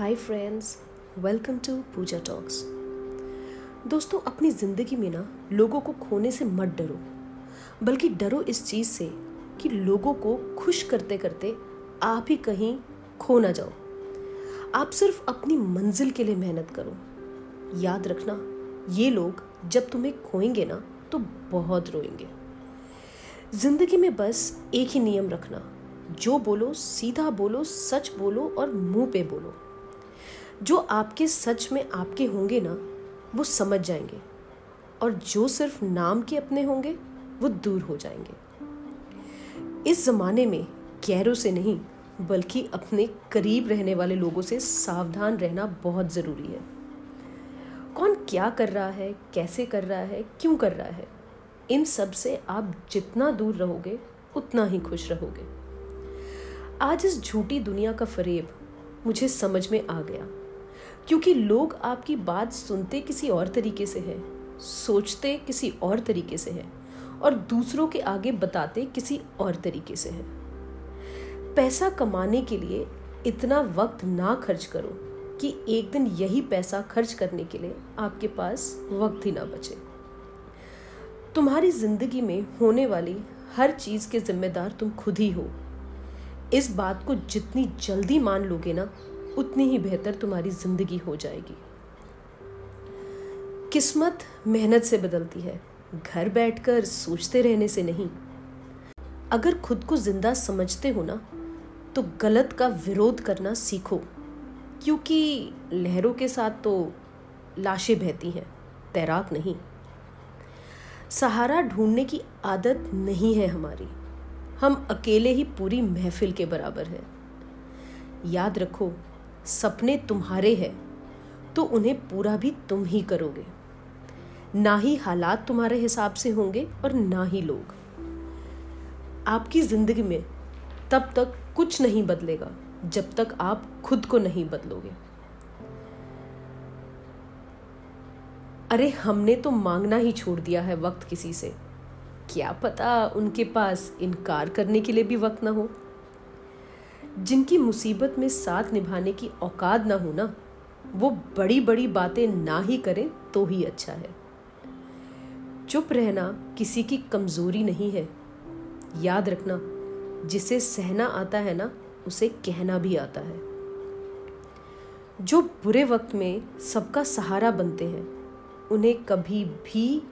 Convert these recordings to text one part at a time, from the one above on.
Hi friends welcome to Pooja talks दोस्तों, अपनी ज़िंदगी में ना लोगों को खोने से मत डरो, बल्कि डरो इस चीज़ से कि लोगों को खुश करते करते आप ही कहीं खो ना जाओ। आप सिर्फ़ अपनी मंजिल के लिए मेहनत करो। याद रखना, ये लोग जब तुम्हें खोएँगे ना तो बहुत रोएँगे। ज़िंदगी में बस एक ही नियम रखना, जो बोलो, सीधा बोलो, सच बोलो और मुँह पे बोलो। जो आपके सच में आपके होंगे ना, वो समझ जाएँगे। और जो सिर्फ़ नाम के अपने होंगे, वो दूर हो जाएँगे। इस ज़माने में गैरों से नहीं, बल्कि अपने करीब रहने वाले लोगों से सावधान रहना बहुत ज़रूरी है। कौन क्या कर रहा है, कैसे कर रहा है, क्यों कर रहा है, इन सबसे आप जितना दूर रहोगे, उतना ही खुश रहोगे। आज इस झूठी दुनिया का फरेब मुझे समझ में आ गया। क्योंकि लोग आपकी बात सुनते किसी और तरीके से है, सोचते किसी और तरीके से है, और दूसरों के आगे बताते किसी और तरीके से है। पैसा कमाने के लिए इतना वक्त ना खर्च करो कि एक दिन यही पैसा खर्च करने के लिए आपके पास वक्त ही ना बचे। तुम्हारी ज़िंदगी में होने वाली हर चीज़ के जिम्मेदार तुम खुद ही हो। इस बात को जितनी जल्दी मान लोगे ना उतनी ही बेहतर तुम्हारी ज़िंदगी हो जाएगी। किस्मत मेहनत से बदलती है। घर बैठकर सोचते रहने से नहीं। अगर खुद को ज़िंदा समझते हो ना तो गलत का विरोध करना सीखो। क्योंकि लहरों के साथ तो लाशें बहती हैं, तैराक नहीं। सहारा ढूँढने की आदत नहीं है हमारी। हम अकेले ही पूरी महफिल के बराबर हैं। याद रखो सपने तुम्हारे हैं तो उन्हें पूरा भी तुम ही करोगे। ना ही हालात तुम्हारे हिसाब से होंगे और ना ही लोग। आपकी ज़िंदगी में तब तक कुछ नहीं बदलेगा, जब तक आप खुद को नहीं बदलोगे। अरे, हमने तो मांगना ही छोड़ दिया है वक्त किसी से। क्या पता उनके पास इनकार करने के लिए भी वक्त ना हो। जिनकी मुसीबत में साथ निभाने की औकात ना हो ना, वो बड़ी बड़ी बातें ना ही करें तो ही अच्छा है। चुप रहना किसी की कमज़ोरी नहीं है। याद रखना, जिसे सहना आता है ना, उसे कहना भी आता है। जो बुरे वक्त में सबका सहारा बनते हैं, उन्हें कभी भी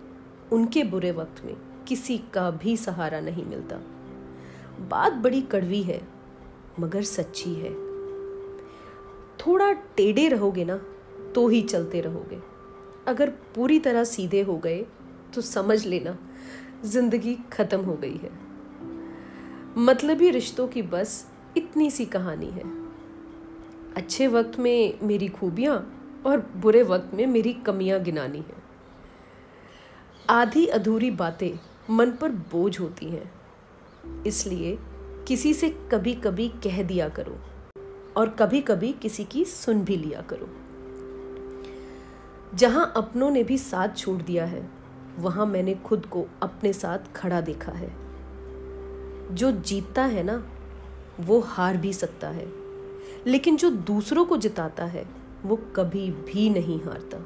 उनके बुरे वक्त में किसी का भी सहारा नहीं मिलता। बात बड़ी कड़वी है मगर सच्ची है। थोड़ा टेढ़े रहोगे ना तो ही चलते रहोगे। अगर पूरी तरह सीधे हो गए तो समझ लेना, ज़िंदगी खत्म हो गई है। मतलबी रिश्तों की बस इतनी सी कहानी है। अच्छे वक्त में मेरी खूबियाँ और बुरे वक्त में मेरी कमियाँ गिनानी है। आधी अधूरी बातें मन पर बोझ होती हैं, इसलिए किसी से कभी कभी कह दिया करो और कभी कभी किसी की सुन भी लिया करो। जहाँ अपनों ने भी साथ छोड़ दिया है, वहाँ मैंने खुद को अपने साथ खड़ा देखा है। जो जीतता है ना, वो हार भी सकता है, लेकिन जो दूसरों को जिताता है, वो कभी भी नहीं हारता।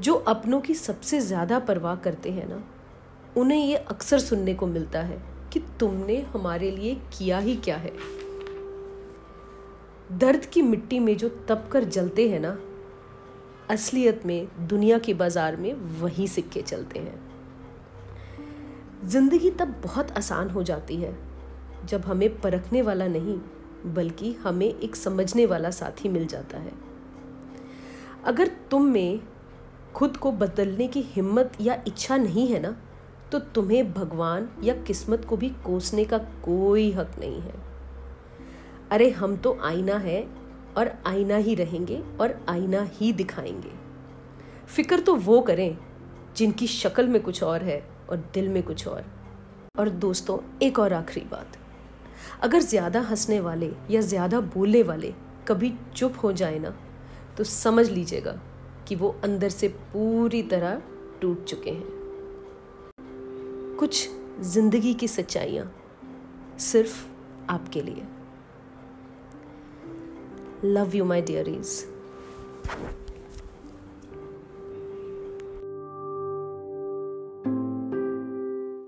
जो अपनों की सबसे ज़्यादा परवाह करते हैं ना, उन्हें ये अक्सर सुनने को मिलता है। कि तुमने हमारे लिए किया ही क्या है? दर्द की मिट्टी में जो तप कर जलते हैं ना, असलियत में दुनिया के बाज़ार में वही सिक्के चलते हैं। ज़िंदगी तब बहुत आसान हो जाती है, जब हमें परखने वाला नहीं, बल्कि हमें एक समझने वाला साथी मिल जाता है। अगर तुम में खुद को बदलने की हिम्मत या इच्छा नहीं है ना तो तुम्हें भगवान या किस्मत को भी कोसने का कोई हक नहीं है। अरे हम तो आईना है और आईना ही रहेंगे और आईना ही दिखाएँगे। फ़िक्र तो वो करें जिनकी शक्ल में कुछ और है और दिल में कुछ और। और दोस्तों, एक और आखिरी बात। अगर ज़्यादा हंसने वाले या ज़्यादा बोलने वाले कभी चुप हो जाए ना तो समझ लीजिएगा कि वो अंदर से पूरी तरह टूट चुके हैं। कुछ ज़िंदगी की सच्चाइयाँ सिर्फ़ आपके लिए। Love you my डियरीज़